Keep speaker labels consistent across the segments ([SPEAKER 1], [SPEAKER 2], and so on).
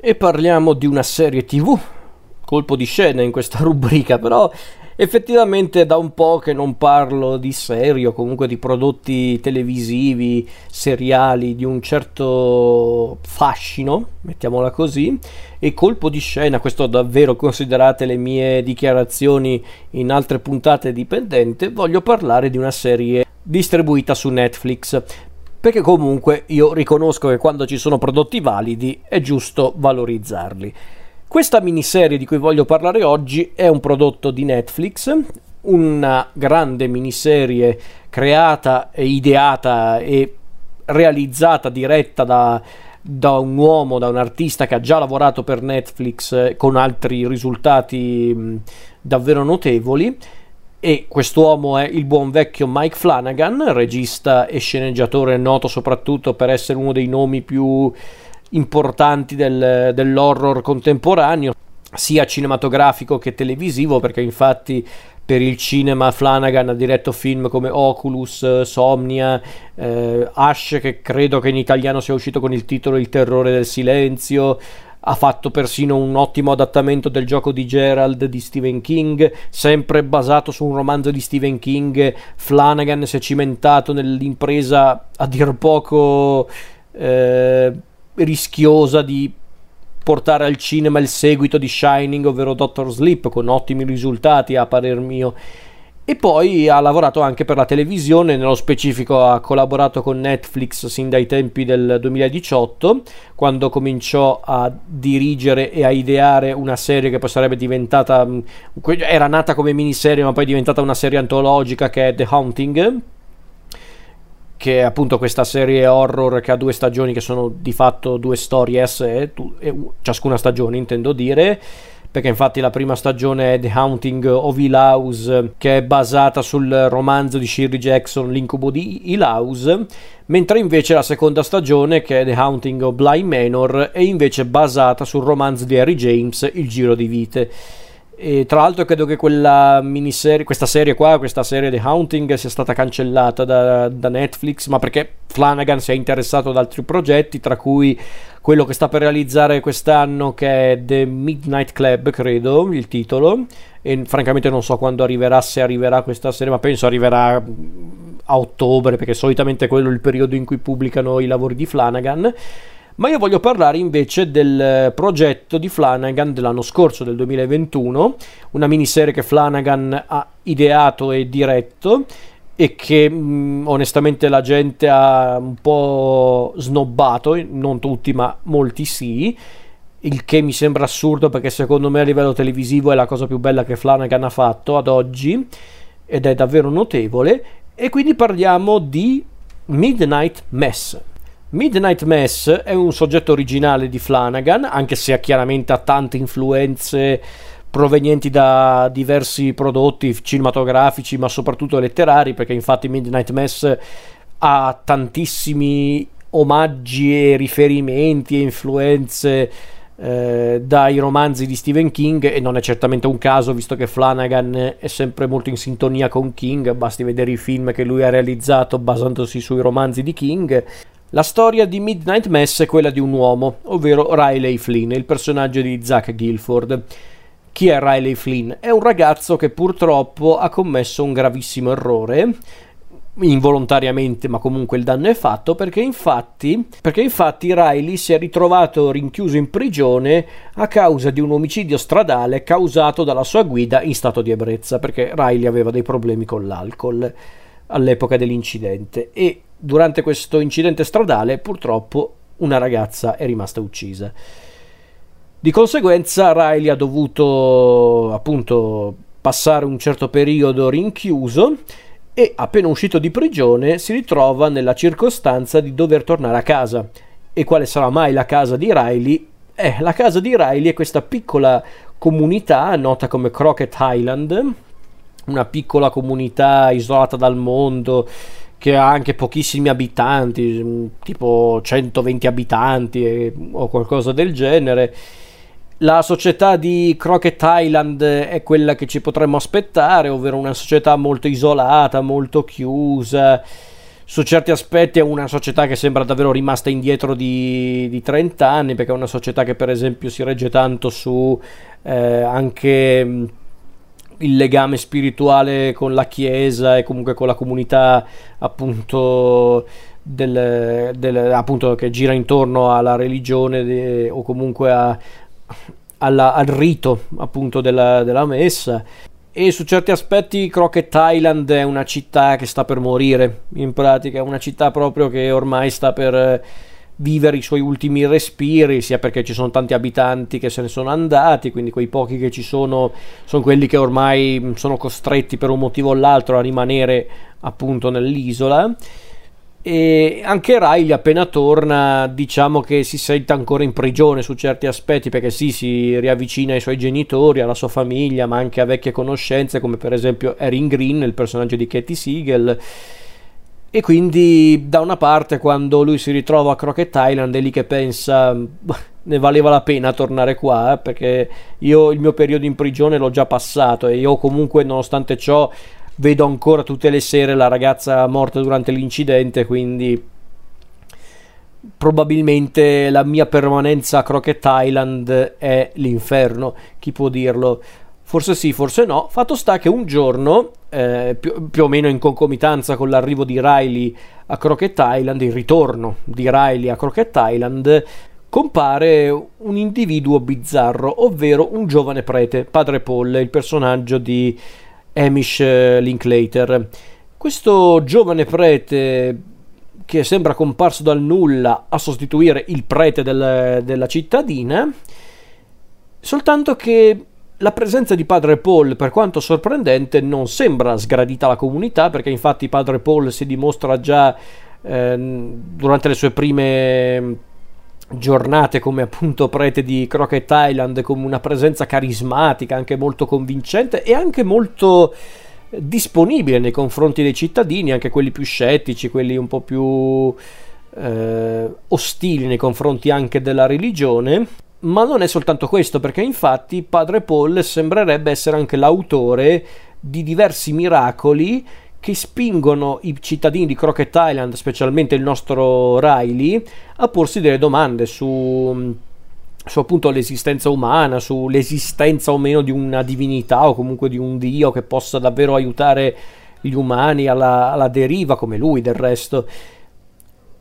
[SPEAKER 1] e parliamo di una serie tv. Colpo di scena in questa rubrica, però effettivamente da un po' che non parlo di serie o comunque di prodotti televisivi, seriali di un certo fascino, mettiamola così, e colpo di scena, questo davvero considerate le mie dichiarazioni in altre puntate dipendente, voglio parlare di una serie distribuita su Netflix perché comunque io riconosco che quando ci sono prodotti validi è giusto valorizzarli. Questa miniserie di cui voglio parlare oggi è un prodotto di Netflix, una grande miniserie creata e ideata e realizzata, diretta da, da un uomo, da un artista che ha già lavorato per Netflix eh, con altri risultati davvero notevoli e quest'uomo è il buon vecchio Mike Flanagan, regista e sceneggiatore noto soprattutto per essere uno dei nomi più importanti del, dell'horror contemporaneo, sia cinematografico che televisivo, perché infatti per il cinema Flanagan ha diretto film come Oculus, Somnia, eh, Ash che credo che in italiano sia uscito con il titolo Il terrore del silenzio, ha fatto persino un ottimo adattamento del gioco di Gerald di Stephen King, sempre basato su un romanzo di Stephen King. Flanagan si è cimentato nell'impresa a dir poco eh, rischiosa di portare al cinema il seguito di Shining, ovvero Doctor Sleep, con ottimi risultati a parer mio e poi ha lavorato anche per la televisione, nello specifico ha collaborato con Netflix sin dai tempi del 2018, quando cominciò a dirigere e a ideare una serie che poi sarebbe diventata, mm, era nata come miniserie ma poi è diventata una serie antologica che è The Haunting, che è appunto questa serie horror che ha due stagioni che sono di fatto due storie a sé, ciascuna stagione intendo dire perché infatti la prima stagione è The Haunting of Hill House che è basata sul romanzo di Shirley Jackson L'incubo di Hill House mentre invece la seconda stagione che è The Haunting of Bly Manor è invece basata sul romanzo di Harry James Il giro di vite e tra l'altro credo che quella miniserie, questa serie qua, questa serie The Haunting sia stata cancellata da, da, Netflix, ma perché Flanagan si è interessato ad altri progetti, tra cui quello che sta per realizzare quest'anno che è The Midnight Club, credo, il titolo, e francamente non so quando arriverà, se arriverà questa serie, ma penso arriverà a ottobre, perché solitamente quello è il periodo in cui pubblicano i lavori di Flanagan. Ma io voglio parlare invece del progetto di Flanagan dell'anno scorso, del 2021, una miniserie che Flanagan ha ideato e diretto e che mh, onestamente la gente ha un po' snobbato, non tutti ma molti sì, il che mi sembra assurdo perché secondo me a livello televisivo è la cosa più bella che Flanagan ha fatto ad oggi ed è davvero notevole e quindi parliamo di Midnight Mess. Midnight Mass è un soggetto originale di Flanagan, anche se chiaramente ha tante influenze provenienti da diversi prodotti cinematografici, ma soprattutto letterari, perché infatti Midnight Mass ha tantissimi omaggi e riferimenti e influenze eh, dai romanzi di Stephen King e non è certamente un caso visto che Flanagan è sempre molto in sintonia con King, basti vedere i film che lui ha realizzato basandosi sui romanzi di King. La storia di Midnight Mass è quella di un uomo, ovvero Riley Flynn, il personaggio di Zach Guilford. Chi è Riley Flynn? È un ragazzo che purtroppo ha commesso un gravissimo errore, involontariamente, ma comunque il danno è fatto, perché infatti, perché infatti Riley si è ritrovato rinchiuso in prigione a causa di un omicidio stradale causato dalla sua guida in stato di ebbrezza, perché Riley aveva dei problemi con l'alcol all'epoca dell'incidente e durante questo incidente stradale purtroppo una ragazza è rimasta uccisa. Di conseguenza Riley ha dovuto appunto passare un certo periodo rinchiuso e appena uscito di prigione si ritrova nella circostanza di dover tornare a casa. E quale sarà mai la casa di Riley? Eh, la casa di Riley è questa piccola comunità nota come Crockett Island, una piccola comunità isolata dal mondo che ha anche pochissimi abitanti, mm, tipo 120 abitanti eh, o qualcosa del genere. La società di Crockett Island è quella che ci potremmo aspettare, ovvero una società molto isolata, molto chiusa, su certi aspetti è una società che sembra davvero rimasta indietro di, di 30 anni, perché è una società che per esempio si regge tanto su eh, anche il legame spirituale con la Chiesa e comunque con la comunità appunto del, del, appunto che gira intorno alla religione de, o comunque a, alla, al rito appunto della, della messa. E su certi aspetti Crockett Island è una città che sta per morire. In pratica è una città proprio che ormai sta per vivere i suoi ultimi respiri, sia perché ci sono tanti abitanti che se ne sono andati, quindi quei pochi che ci sono sono quelli che ormai sono costretti per un motivo o l'altro a rimanere appunto nell'isola. E anche Riley appena torna diciamo che si sente ancora in prigione su certi aspetti perché sì si riavvicina ai suoi genitori, alla sua famiglia ma anche a vecchie conoscenze come per esempio Erin Green, il personaggio di Katie Siegel e quindi da una parte quando lui si ritrova a Crockett Island è lì che pensa ne valeva la pena tornare qua eh, perché io il mio periodo in prigione l'ho già passato e io comunque nonostante ciò vedo ancora tutte le sere la ragazza morta durante l'incidente quindi probabilmente la mia permanenza a Crockett Island è l'inferno chi può dirlo Forse sì, forse no. Fatto sta che un giorno, eh, più, più, o meno in concomitanza con l'arrivo di Riley a Crockett Island, il ritorno di Riley a Crockett Island, compare un individuo bizzarro, ovvero un giovane prete, padre Paul, il personaggio di Hamish eh, Linklater. Questo giovane prete che sembra comparso dal nulla a sostituire il prete del, della cittadina, soltanto che la presenza di padre Paul, per quanto sorprendente, non sembra sgradita alla comunità, perché infatti padre Paul si dimostra già eh, durante le sue prime giornate come appunto prete di Crockett Island come una presenza carismatica, anche molto convincente e anche molto disponibile nei confronti dei cittadini, anche quelli più scettici, quelli un po' più eh, ostili nei confronti anche della religione. Ma non è soltanto questo, perché infatti padre Paul sembrerebbe essere anche l'autore di diversi miracoli che spingono i cittadini di Crockett Island, specialmente il nostro Riley, a porsi delle domande su, su appunto l'esistenza umana, sull'esistenza o meno di una divinità o comunque di un dio che possa davvero aiutare gli umani alla, alla deriva, come lui del resto.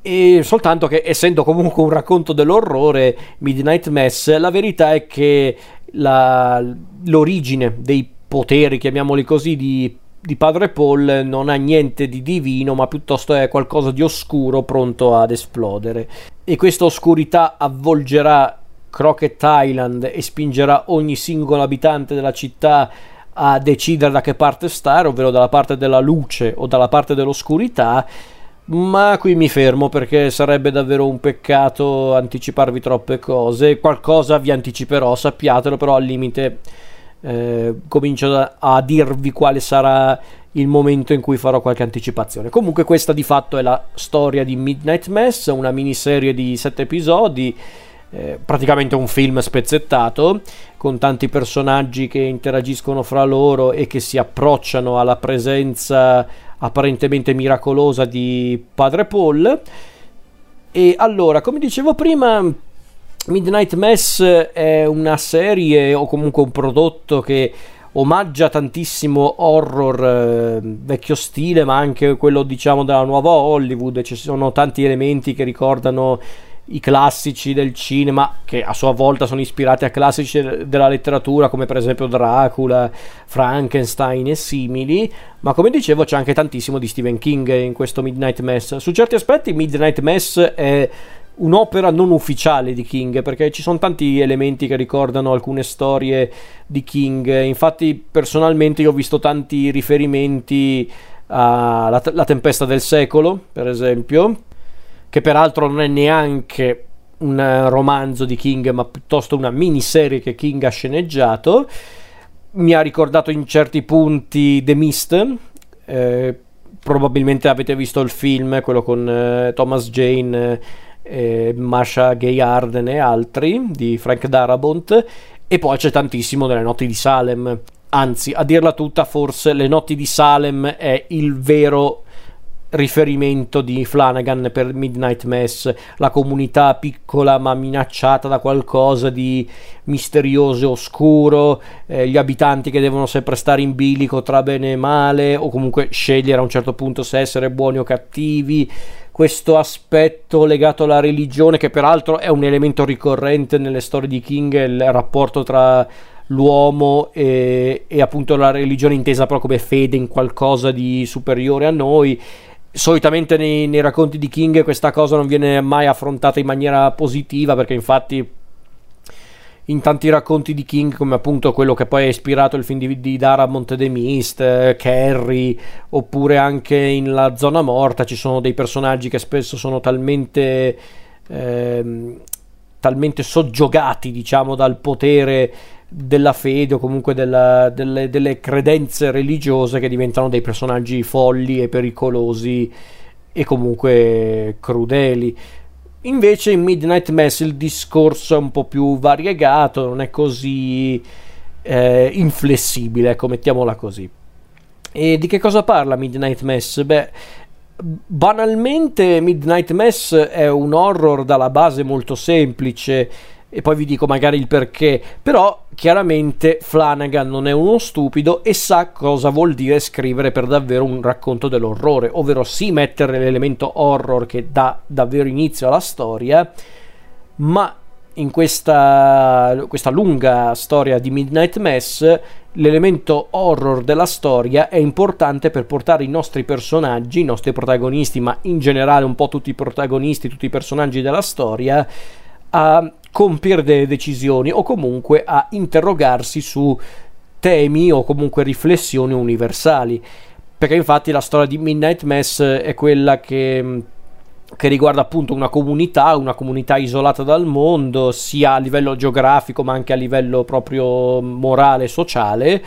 [SPEAKER 1] E soltanto che essendo comunque un racconto dell'orrore, Midnight Mass, la verità è che la, l'origine dei poteri, chiamiamoli così, di, di Padre Paul non ha niente di divino, ma piuttosto è qualcosa di oscuro pronto ad esplodere. E questa oscurità avvolgerà Crockett Island e spingerà ogni singolo abitante della città a decidere da che parte stare, ovvero dalla parte della luce o dalla parte dell'oscurità ma qui mi fermo perché sarebbe davvero un peccato anticiparvi troppe cose. Qualcosa vi anticiperò, sappiatelo, però al limite eh, comincio a, dirvi quale sarà il momento in cui farò qualche anticipazione. Comunque questa di fatto è la storia di Midnight Mass, una miniserie di sette episodi. Eh, praticamente un film spezzettato con tanti personaggi che interagiscono fra loro e che si approcciano alla presenza apparentemente miracolosa di padre Paul. E allora, come dicevo prima, Midnight Mass è una serie o comunque un prodotto che omaggia tantissimo horror eh, vecchio stile, ma anche quello diciamo della nuova Hollywood. Ci sono tanti elementi che ricordano i classici del cinema che a sua volta sono ispirati a classici della letteratura come per esempio Dracula, Frankenstein e simili, ma come dicevo c'è anche tantissimo di Stephen King in questo Midnight Mass. Su certi aspetti Midnight Mass è un'opera non ufficiale di King perché ci sono tanti elementi che ricordano alcune storie di King, infatti personalmente io ho visto tanti riferimenti alla La tempesta del secolo, per esempio, che peraltro non è neanche un romanzo di King, ma piuttosto una miniserie che King ha sceneggiato. Mi ha ricordato in certi punti The Mist. Eh, probabilmente avete visto il film, quello con eh, Thomas Jane, eh, Masha Gay Arden e altri di Frank Darabont. E poi c'è tantissimo delle notti di Salem. Anzi, a dirla tutta, forse Le notti di Salem è il vero riferimento di Flanagan per Midnight Mass, la comunità piccola ma minacciata da qualcosa di misterioso e oscuro, eh, gli abitanti che devono sempre stare in bilico tra bene e male o comunque scegliere a un certo punto se essere buoni o cattivi. Questo aspetto legato alla religione, che peraltro è un elemento ricorrente nelle storie di King, il rapporto tra l'uomo e, e appunto la religione intesa proprio come fede in qualcosa di superiore a noi solitamente nei, nei, racconti di King questa cosa non viene mai affrontata in maniera positiva perché infatti in tanti racconti di King come appunto quello che poi ha ispirato il film di, di Dara Monte the Mist, eh, oppure anche in La Zona Morta ci sono dei personaggi che spesso sono talmente eh, talmente soggiogati diciamo dal potere della fede o comunque della, delle, delle, credenze religiose che diventano dei personaggi folli e pericolosi e comunque crudeli. Invece in Midnight Mass il discorso è un po' più variegato, non è così eh, inflessibile, ecco, mettiamola così. E di che cosa parla Midnight Mass? Beh, banalmente Midnight Mass è un horror dalla base molto semplice e poi vi dico magari il perché, però chiaramente Flanagan non è uno stupido e sa cosa vuol dire scrivere per davvero un racconto dell'orrore, ovvero sì mettere l'elemento horror che dà davvero inizio alla storia, ma in questa, questa lunga storia di Midnight Mass l'elemento horror della storia è importante per portare i nostri personaggi, i nostri protagonisti, ma in generale un po' tutti i protagonisti, tutti i personaggi della storia, a compiere delle decisioni o comunque a interrogarsi su temi o comunque riflessioni universali. Perché infatti la storia di Midnight Mass è quella che, che riguarda appunto una comunità, una comunità isolata dal mondo, sia a livello geografico ma anche a livello proprio morale e sociale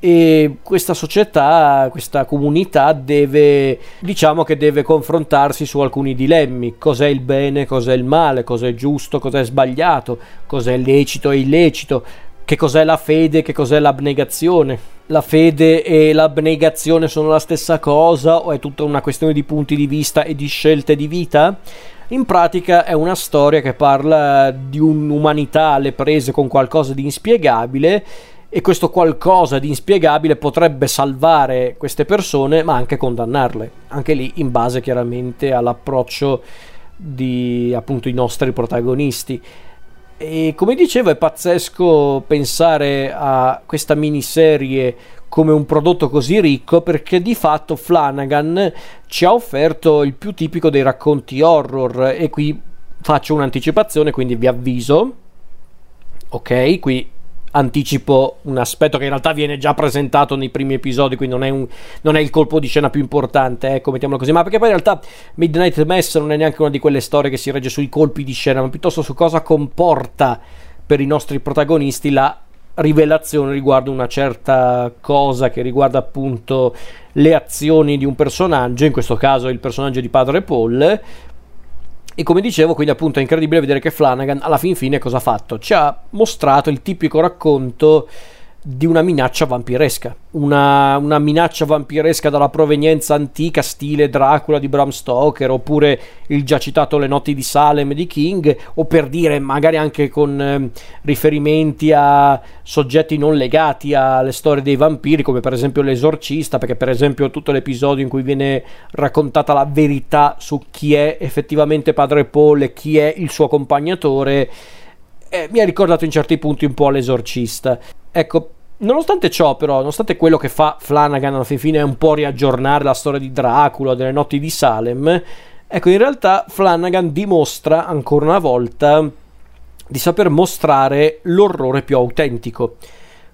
[SPEAKER 1] e questa società, questa comunità deve, diciamo che deve confrontarsi su alcuni dilemmi, cos'è il bene, cos'è il male, cos'è giusto, cos'è sbagliato, cos'è lecito e illecito, che cos'è la fede, che cos'è l'abnegazione. La fede e l'abnegazione sono la stessa cosa o è tutta una questione di punti di vista e di scelte di vita? In pratica è una storia che parla di un'umanità alle prese con qualcosa di inspiegabile e questo qualcosa di inspiegabile potrebbe salvare queste persone ma anche condannarle, anche lì in base chiaramente all'approccio di appunto i nostri protagonisti. E come dicevo è pazzesco pensare a questa miniserie come un prodotto così ricco perché di fatto Flanagan ci ha offerto il più tipico dei racconti horror. E qui faccio un'anticipazione quindi vi avviso. Ok qui anticipo un aspetto che in realtà viene già presentato nei primi episodi, quindi non è, un, non è il colpo di scena più importante, ecco, mettiamolo così, ma perché poi in realtà Midnight Mass non è neanche una di quelle storie che si regge sui colpi di scena, ma piuttosto su cosa comporta per i nostri protagonisti la rivelazione riguardo una certa cosa che riguarda appunto le azioni di un personaggio, in questo caso il personaggio di Padre Paul, e come dicevo, quindi appunto è incredibile vedere che Flanagan alla fin fine cosa ha fatto? Ci ha mostrato il tipico racconto di una minaccia vampiresca. Una, una, minaccia vampiresca dalla provenienza antica, stile Dracula di Bram Stoker, oppure il già citato Le notti di Salem di King, o per dire magari anche con eh, riferimenti a soggetti non legati alle storie dei vampiri, come per esempio l'esorcista, perché per esempio tutto l'episodio in cui viene raccontata la verità su chi è effettivamente padre Paul e chi è il suo accompagnatore. Eh, mi ha ricordato in certi punti un po' l'esorcista. Ecco, nonostante ciò, però, nonostante quello che fa Flanagan alla fine è un po' riaggiornare la storia di Dracula, delle notti di Salem, ecco, in realtà Flanagan dimostra ancora una volta di saper mostrare l'orrore più autentico.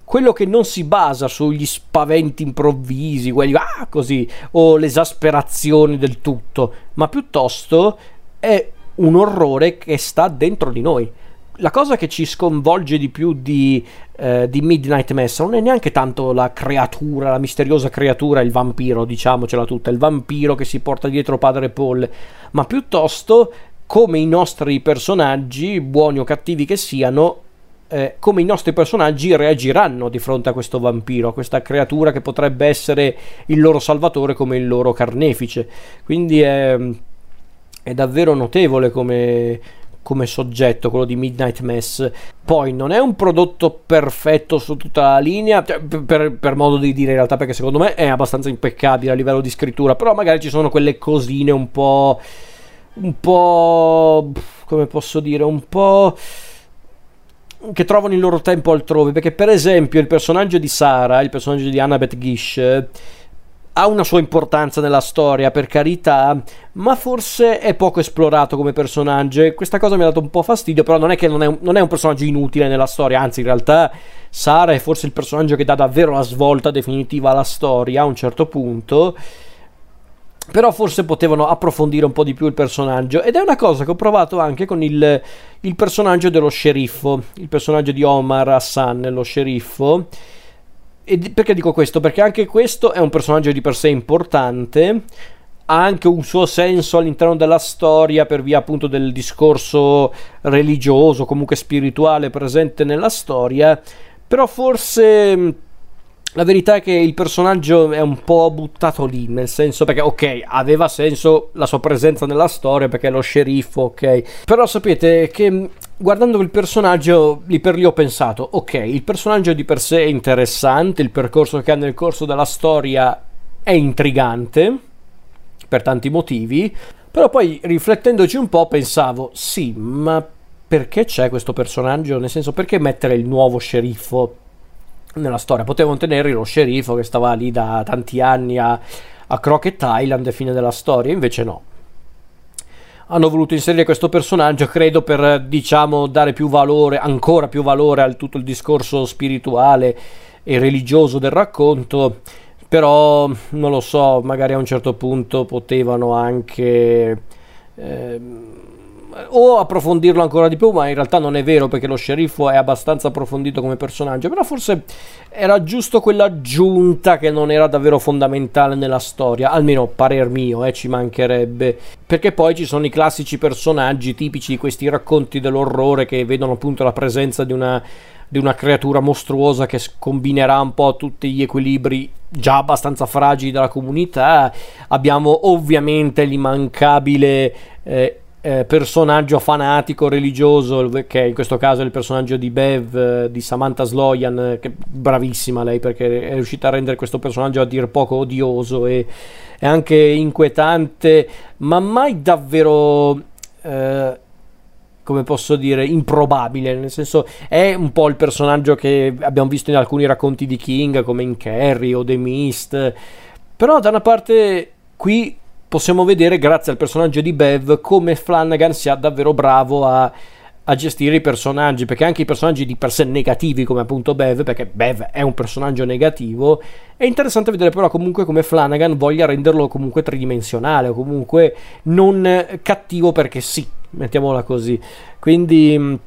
[SPEAKER 1] Quello che non si basa sugli spaventi improvvisi, quelli ah, così, o l'esasperazione del tutto, ma piuttosto è un orrore che sta dentro di noi la cosa che ci sconvolge di più di, eh, di, Midnight Mass non è neanche tanto la creatura, la misteriosa creatura, il vampiro, diciamocela tutta, il vampiro che si porta dietro padre Paul, ma piuttosto come i nostri personaggi, buoni o cattivi che siano, eh, come i nostri personaggi reagiranno di fronte a questo vampiro, a questa creatura che potrebbe essere il loro salvatore come il loro carnefice. Quindi è, è davvero notevole come, come soggetto, quello di Midnight Mass. Poi non è un prodotto perfetto su tutta la linea, cioè, per, per, modo di dire in realtà, perché secondo me è abbastanza impeccabile a livello di scrittura, però magari ci sono quelle cosine un po'... un po'... come posso dire, un po' che trovano il loro tempo altrove, perché per esempio il personaggio di Sara, il personaggio di Annabeth Gish, ha una sua importanza nella storia, per carità, ma forse è poco esplorato come personaggio questa cosa mi ha dato un po' fastidio, però non è che non è un, non è un personaggio inutile nella storia, anzi in realtà Sara è forse il personaggio che dà davvero la svolta definitiva alla storia a un certo punto. Però forse potevano approfondire un po' di più il personaggio. Ed è una cosa che ho provato anche con il, il personaggio dello sceriffo, il personaggio di Omar Hassan, lo sceriffo e perché dico questo? Perché anche questo è un personaggio di per sé importante, ha anche un suo senso all'interno della storia per via appunto del discorso religioso, comunque spirituale presente nella storia, però forse la verità è che il personaggio è un po' buttato lì, nel senso perché ok, aveva senso la sua presenza nella storia perché è lo sceriffo, ok, però sapete che guardando il personaggio lì per lì ho pensato, ok, il personaggio di per sé è interessante, il percorso che ha nel corso della storia è intrigante per tanti motivi, però poi riflettendoci un po' pensavo, sì, ma perché c'è questo personaggio? Nel senso, perché mettere il nuovo sceriffo nella storia? Potevano tenere lo sceriffo che stava lì da tanti anni a, a Crockett Island, fine della storia, invece no hanno voluto inserire questo personaggio, credo per diciamo dare più valore, ancora più valore al tutto il discorso spirituale e religioso del racconto. Però non lo so, magari a un certo punto potevano anche eh, o approfondirlo ancora di più, ma in realtà non è vero perché lo sceriffo è abbastanza approfondito come personaggio, però forse era giusto quell'aggiunta che non era davvero fondamentale nella storia, almeno parer mio, eh, ci mancherebbe, perché poi ci sono i classici personaggi tipici di questi racconti dell'orrore che vedono appunto la presenza di una di una creatura mostruosa che combinerà un po' tutti gli equilibri già abbastanza fragili della comunità. Abbiamo ovviamente l'immancabile eh, eh, personaggio fanatico religioso, che in questo caso è il personaggio di Bev, eh, di Samantha Sloyan, che è bravissima lei perché è riuscita a rendere questo personaggio a dir poco odioso e, e anche inquietante, ma mai davvero... Eh, come posso dire, improbabile, nel senso è un po' il personaggio che abbiamo visto in alcuni racconti di King, come in Carrie o The Mist, però da una parte qui possiamo vedere grazie al personaggio di Bev come Flanagan sia davvero bravo a, a, gestire i personaggi perché anche i personaggi di per sé negativi come appunto Bev perché Bev è un personaggio negativo. È interessante vedere però comunque come Flanagan voglia renderlo comunque tridimensionale o comunque non cattivo perché sì mettiamola così. Quindi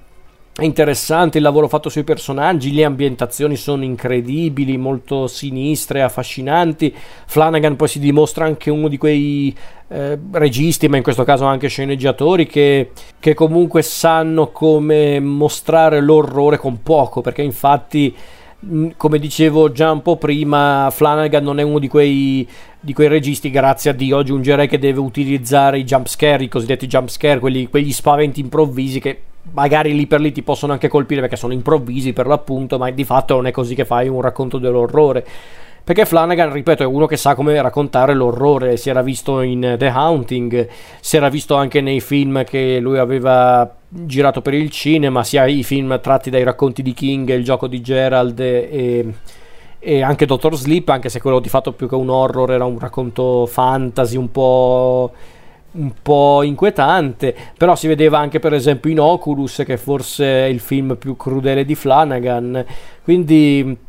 [SPEAKER 1] interessante il lavoro fatto sui personaggi, le ambientazioni sono incredibili, molto sinistre, affascinanti. Flanagan poi si dimostra anche uno di quei eh, registi, ma in questo caso anche sceneggiatori, che, che comunque sanno come mostrare l'orrore con poco, perché infatti come dicevo già un po' prima, Flanagan non è uno di quei, di quei registi, grazie a Dio, aggiungerei che deve utilizzare i jump scare, i cosiddetti jump scare, quelli, quegli spaventi improvvisi che magari lì per lì ti possono anche colpire perché sono improvvisi per l'appunto, ma di fatto non è così che fai un racconto dell'orrore. Perché Flanagan, ripeto, è uno che sa come raccontare l'orrore, si era visto in The Haunting, si era visto anche nei film che lui aveva girato per il cinema, sia i film tratti dai racconti di King, il gioco di Gerald e, e anche Doctor Sleep, anche se quello di fatto più che un horror era un racconto fantasy un po' un po' inquietante, però si vedeva anche per esempio in Oculus che forse è il film più crudele di Flanagan, quindi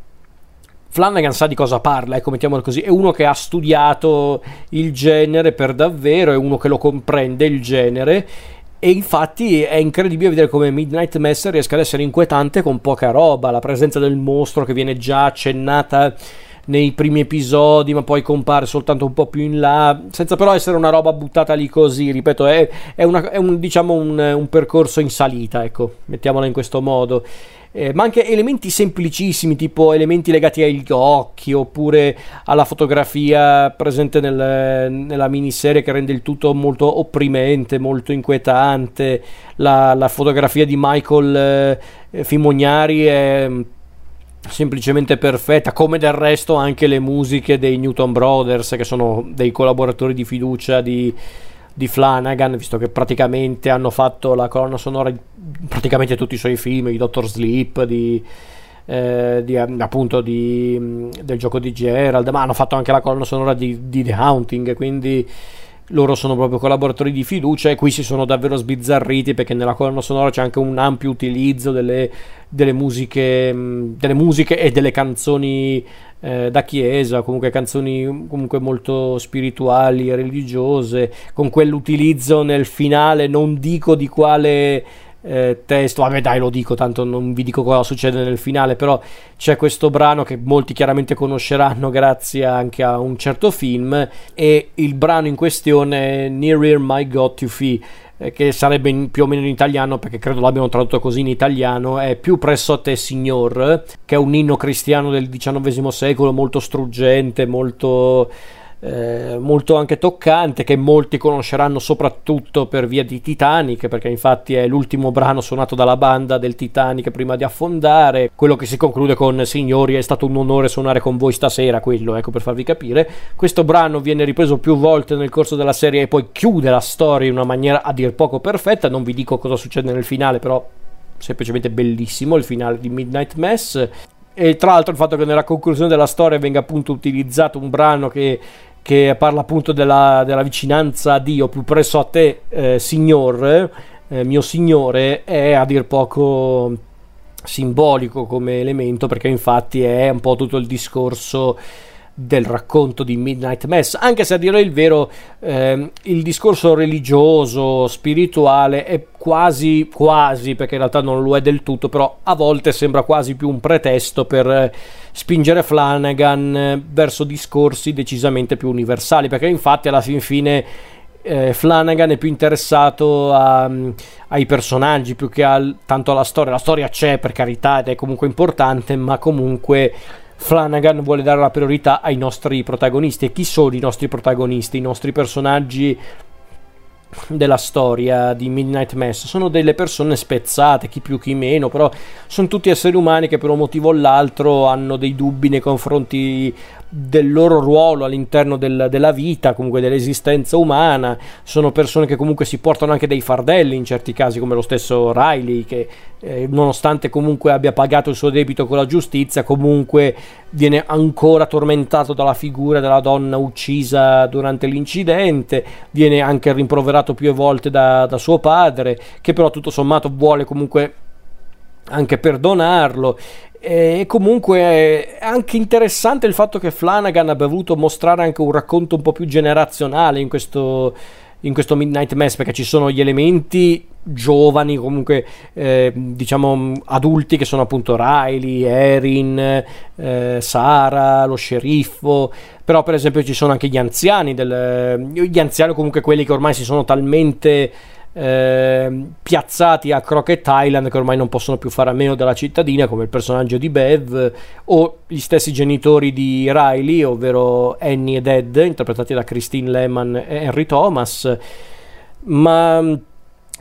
[SPEAKER 1] Flanagan sa di cosa parla, ecco mettiamolo così, è uno che ha studiato il genere per davvero, è uno che lo comprende il genere. E infatti è incredibile vedere come Midnight Mass riesca ad essere inquietante con poca roba, la presenza del mostro che viene già accennata nei primi episodi, ma poi compare soltanto un po' più in là, senza però essere una roba buttata lì così, ripeto, è, è, una, è un, diciamo un, un percorso in salita, ecco, mettiamola in questo modo eh, ma anche elementi semplicissimi, tipo elementi legati agli occhi oppure alla fotografia presente nel, nella miniserie che rende il tutto molto opprimente, molto inquietante. La, la fotografia di Michael eh, Fimognari è mm, semplicemente perfetta, come del resto anche le musiche dei Newton Brothers, che sono dei collaboratori di fiducia di di Flanagan, visto che praticamente hanno fatto la colonna sonora di praticamente tutti i suoi film, di Doctor Sleep, di, eh, di, appunto di, mm, del gioco di Gerald, ma hanno fatto anche la colonna sonora di, di The Haunting, quindi loro sono proprio collaboratori di fiducia e qui si sono davvero sbizzarriti perché nella colonna sonora c'è anche un ampio utilizzo delle, delle, musiche, mm, delle musiche e delle canzoni eh, da chiesa, comunque canzoni comunque molto spirituali e religiose, con quell'utilizzo nel finale, non dico di quale eh, testo, vabbè dai lo dico, tanto non vi dico cosa succede nel finale, però c'è questo brano che molti chiaramente conosceranno grazie anche a un certo film e il brano in questione è Nearer My God to Fee eh, che sarebbe in, più o meno in italiano perché credo l'abbiano tradotto così in italiano è più presso a te signor che è un inno cristiano del XIX secolo molto struggente molto eh, molto anche toccante che molti conosceranno soprattutto per via di Titanic perché infatti è l'ultimo brano suonato dalla banda del Titanic prima di affondare. Quello che si conclude con signori è stato un onore suonare con voi stasera quello ecco per farvi capire. Questo brano viene ripreso più volte nel corso della serie e poi chiude la storia in una maniera a dir poco perfetta. Non vi dico cosa succede nel finale però semplicemente bellissimo il finale di Midnight Mass. E tra l'altro il fatto che nella conclusione della storia venga appunto utilizzato un brano che che parla appunto della, della vicinanza a Dio. Più presso a te, eh, Signor, eh, mio Signore, è a dir poco simbolico come elemento perché infatti è un po' tutto il discorso del racconto di Midnight Mass, anche se a dire il vero eh, il discorso religioso, spirituale è quasi, quasi, perché in realtà non lo è del tutto, però a volte sembra quasi più un pretesto per eh, spingere Flanagan eh, verso discorsi decisamente più universali, perché infatti alla fin fine eh, Flanagan è più interessato a, um, ai personaggi più che al, tanto alla storia. La storia c'è per carità ed è comunque importante, ma comunque Flanagan vuole dare la priorità ai nostri protagonisti. E chi sono i nostri protagonisti? I nostri personaggi della storia di Midnight Mass sono delle persone spezzate, chi più chi meno, però sono tutti esseri umani che per un motivo o l'altro hanno dei dubbi nei confronti del loro ruolo all'interno del, della vita, comunque dell'esistenza umana. Sono persone che comunque si portano anche dei fardelli in certi casi, come lo stesso Riley, che eh, nonostante comunque abbia pagato il suo debito con la giustizia, comunque viene ancora tormentato dalla figura della donna uccisa durante l'incidente. Viene anche rimproverato più volte da, da suo padre, che però tutto sommato vuole comunque anche perdonarlo e comunque è anche interessante il fatto che Flanagan abbia voluto mostrare anche un racconto un po' più generazionale in questo, in questo Midnight Mass perché ci sono gli elementi giovani, comunque eh, diciamo adulti che sono appunto Riley, Erin, eh, Sara, lo sceriffo, però per esempio ci sono anche gli anziani, del, gli anziani comunque quelli che ormai si sono talmente eh, piazzati a Crockett Island che ormai non possono più fare a meno della cittadina come il personaggio di Bev o gli stessi genitori di Riley ovvero Annie ed Ed interpretati da Christine Lehman e Henry Thomas. Ma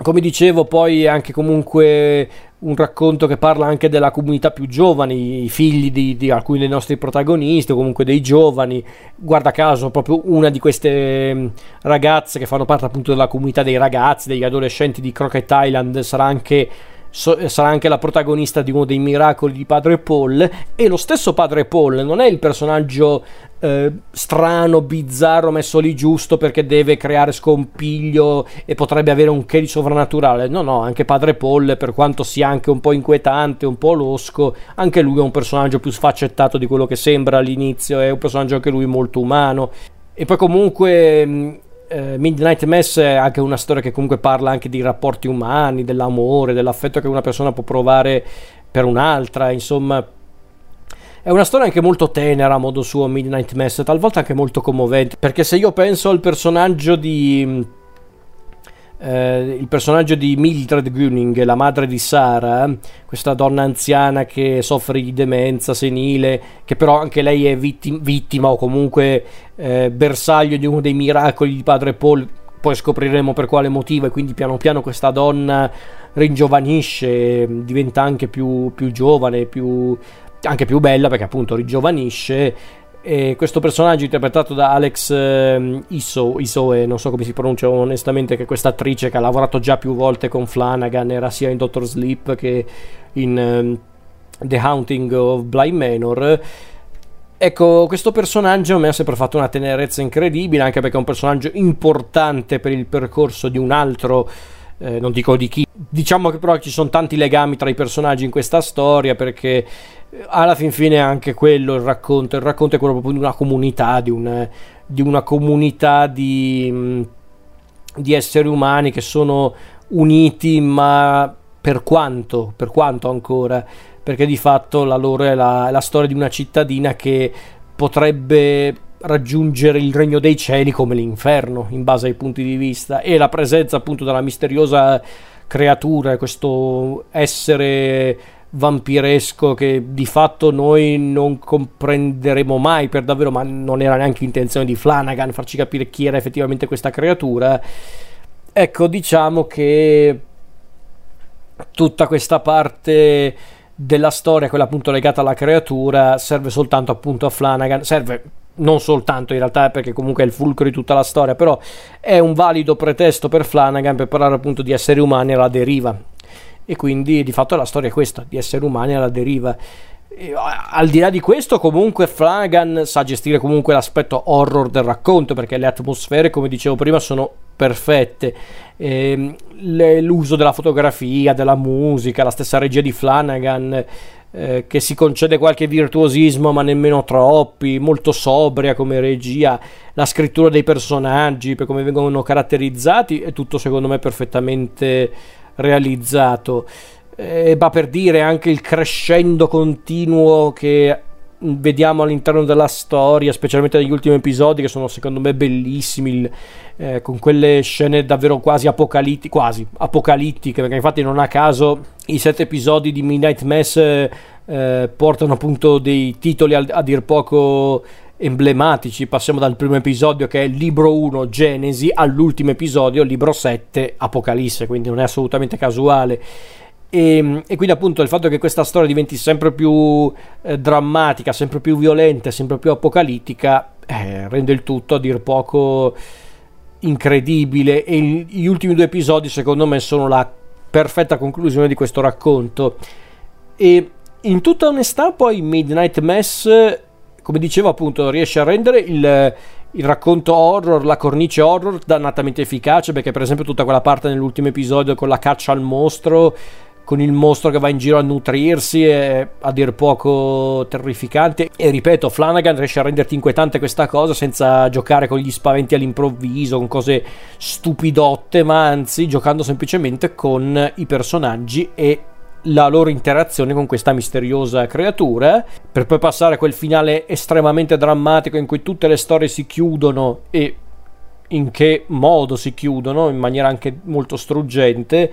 [SPEAKER 1] come dicevo poi anche comunque un racconto che parla anche della comunità più giovane, i figli di, di, alcuni dei nostri protagonisti o comunque dei giovani. Guarda caso, proprio una di queste mm, ragazze che fanno parte appunto della comunità dei ragazzi, degli adolescenti di Crockett Island sarà anche So, sarà anche la protagonista di uno dei miracoli di Padre Paul e lo stesso Padre Paul non è il personaggio eh, strano, bizzarro, messo lì giusto perché deve creare scompiglio e potrebbe avere un che di sovrannaturale. No, no, anche Padre Paul, per quanto sia anche un po' inquietante, un po' losco, anche lui è un personaggio più sfaccettato di quello che sembra all'inizio, è un personaggio anche lui molto umano. E poi comunque mm, eh, Midnight Mass è anche una storia che comunque parla anche di rapporti umani, dell'amore, dell'affetto che una persona può provare per un'altra, insomma. È una storia anche molto tenera a modo suo, Midnight Mass, talvolta anche molto commovente, perché se io penso al personaggio di... Eh, il personaggio di Mildred Gunning, la madre di Sara, questa donna anziana che soffre di demenza senile, che però anche lei è vittima, vittima o comunque eh, bersaglio di uno dei miracoli di padre Paul, poi scopriremo per quale motivo e quindi piano piano questa donna ringiovanisce, diventa anche più, più giovane, più, anche più bella perché appunto ringiovanisce e questo personaggio interpretato da Alex eh, Iso, Isoe, non so come si pronuncia onestamente, che è questa attrice che ha lavorato già più volte con Flanagan, era sia in Doctor Sleep che in um, The Haunting of Bly Manor. Ecco, questo personaggio mi ha sempre fatto una tenerezza incredibile, anche perché è un personaggio importante per il percorso di un altro eh, non dico di chi. Diciamo che però ci sono tanti legami tra i personaggi in questa storia perché eh, alla fin fine è anche quello il racconto. Il racconto è quello proprio di una comunità, di, un, di una comunità di, mm, di esseri umani che sono uniti ma per quanto, per quanto ancora, perché di fatto la loro è la, la storia di una cittadina che potrebbe raggiungere il regno dei cieli come l'inferno in base ai punti di vista e la presenza appunto della misteriosa creatura, questo essere vampiresco che di fatto noi non comprenderemo mai per davvero, ma non era neanche intenzione di Flanagan farci capire chi era effettivamente questa creatura. Ecco, diciamo che tutta questa parte della storia, quella appunto legata alla creatura, serve soltanto appunto a Flanagan, serve non soltanto in realtà perché comunque è il fulcro di tutta la storia, però è un valido pretesto per Flanagan per parlare appunto di esseri umani alla deriva. E quindi di fatto la storia è questa, di esseri umani alla deriva. E, al di là di questo, comunque Flanagan sa gestire comunque l'aspetto horror del racconto, perché le atmosfere, come dicevo prima, sono perfette. E, ehm, le, l'uso della fotografia, della musica, la stessa regia di Flanagan eh, che si concede qualche virtuosismo ma nemmeno troppi, molto sobria come regia, la scrittura dei personaggi, per come vengono caratterizzati, è tutto secondo me perfettamente realizzato. E va per dire anche il crescendo continuo che vediamo all'interno della storia, specialmente negli ultimi episodi che sono secondo me bellissimi, eh, con quelle scene davvero quasi, apocalitti- quasi apocalittiche, perché infatti non a caso i sette episodi di Midnight Mass eh, portano appunto dei titoli a, a dir poco emblematici. Passiamo dal primo episodio che è libro 1 Genesi all'ultimo episodio, libro 7 Apocalisse, quindi non è assolutamente casuale. E, e, quindi appunto il fatto che questa storia diventi sempre più eh, drammatica, sempre più violenta, sempre più apocalittica, eh, rende il tutto a dir poco incredibile. E il, gli ultimi due episodi secondo me sono la perfetta conclusione di questo racconto. E in tutta onestà poi Midnight Mass come dicevo appunto riesce a rendere il, il racconto horror, la cornice horror dannatamente efficace perché per esempio tutta quella parte nell'ultimo episodio con la caccia al mostro con il mostro che va in giro a nutrirsi è a dir poco terrificante. E ripeto Flanagan riesce a renderti inquietante questa cosa senza giocare con gli spaventi all'improvviso con cose stupidotte ma anzi giocando semplicemente con i personaggi e la loro interazione con questa misteriosa creatura. Per poi passare a quel finale estremamente drammatico in cui tutte le storie si chiudono e in che modo si chiudono in maniera anche molto struggente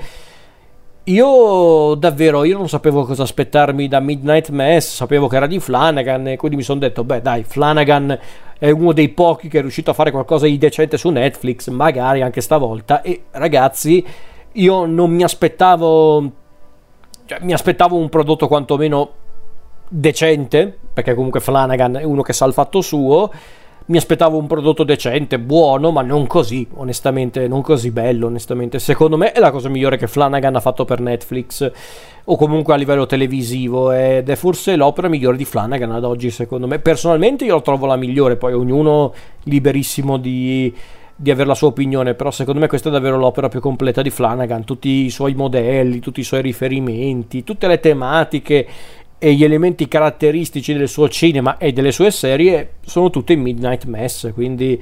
[SPEAKER 1] io davvero io non sapevo cosa aspettarmi da Midnight Mass, sapevo che era di Flanagan e quindi mi sono detto, beh dai, Flanagan è uno dei pochi che è riuscito a fare qualcosa di decente su Netflix, magari anche stavolta. E ragazzi, io non mi aspettavo cioè, mi aspettavo un prodotto quantomeno decente, perché comunque Flanagan è uno che sa il fatto suo mi aspettavo un prodotto decente, buono, ma non così, onestamente, non così bello, onestamente. Secondo me è la cosa migliore che Flanagan ha fatto per Netflix o comunque a livello televisivo ed è forse l'opera migliore di Flanagan ad oggi, secondo me. Personalmente io lo trovo la migliore, poi ognuno liberissimo di di avere la sua opinione, però secondo me questa è davvero l'opera più completa di Flanagan, tutti i suoi modelli, tutti i suoi riferimenti, tutte le tematiche e gli elementi caratteristici del suo cinema e delle sue serie sono tutti in Midnight Mass, quindi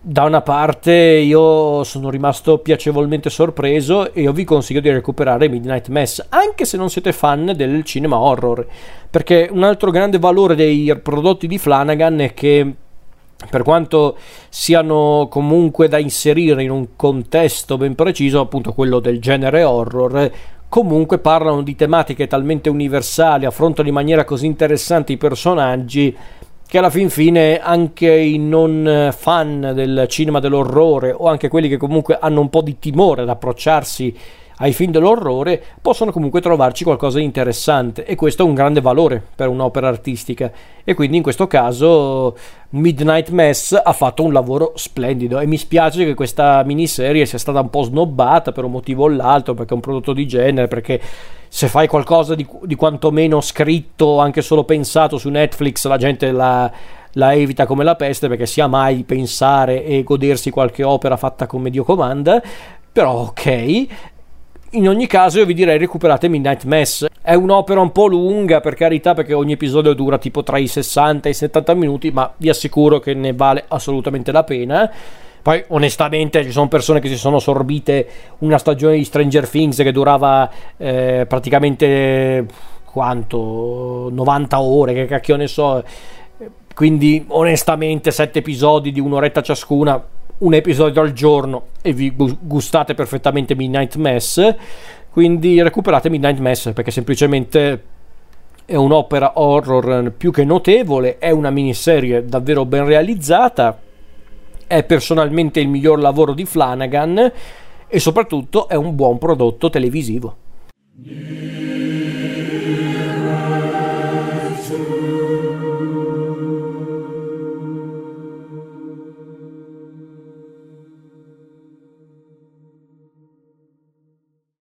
[SPEAKER 1] da una parte io sono rimasto piacevolmente sorpreso e io vi consiglio di recuperare Midnight Mass, anche se non siete fan del cinema horror, perché un altro grande valore dei prodotti di Flanagan è che per quanto siano comunque da inserire in un contesto ben preciso, appunto quello del genere horror, comunque parlano di tematiche talmente universali, affrontano in maniera così interessante i personaggi che alla fin fine anche i non fan del cinema dell'orrore o anche quelli che comunque hanno un po' di timore ad approcciarsi ai film dell'orrore possono comunque trovarci qualcosa di interessante e questo è un grande valore per un'opera artistica. E quindi in questo caso Midnight Mass ha fatto un lavoro splendido e mi spiace che questa miniserie sia stata un po' snobbata per un motivo o l'altro perché è un prodotto di genere perché se fai qualcosa di, di quantomeno scritto anche solo pensato su Netflix la gente la la evita come la peste perché sia mai pensare e godersi qualche opera fatta con medio comanda però ok in ogni caso io vi direi recuperate Midnight Mass. È un'opera un po' lunga per carità perché ogni episodio dura tipo tra i 60 e i 70 minuti, ma vi assicuro che ne vale assolutamente la pena. Poi onestamente ci sono persone che si sono sorbite una stagione di Stranger Things che durava eh, praticamente quanto 90 ore, che cacchio ne so. Quindi onestamente 7 episodi di un'oretta ciascuna un episodio al giorno e vi gustate perfettamente Midnight Mass. Quindi recuperate Midnight Mass perché semplicemente è un'opera horror più che notevole, è una miniserie davvero ben realizzata, è personalmente il miglior lavoro di Flanagan e soprattutto è un buon prodotto televisivo.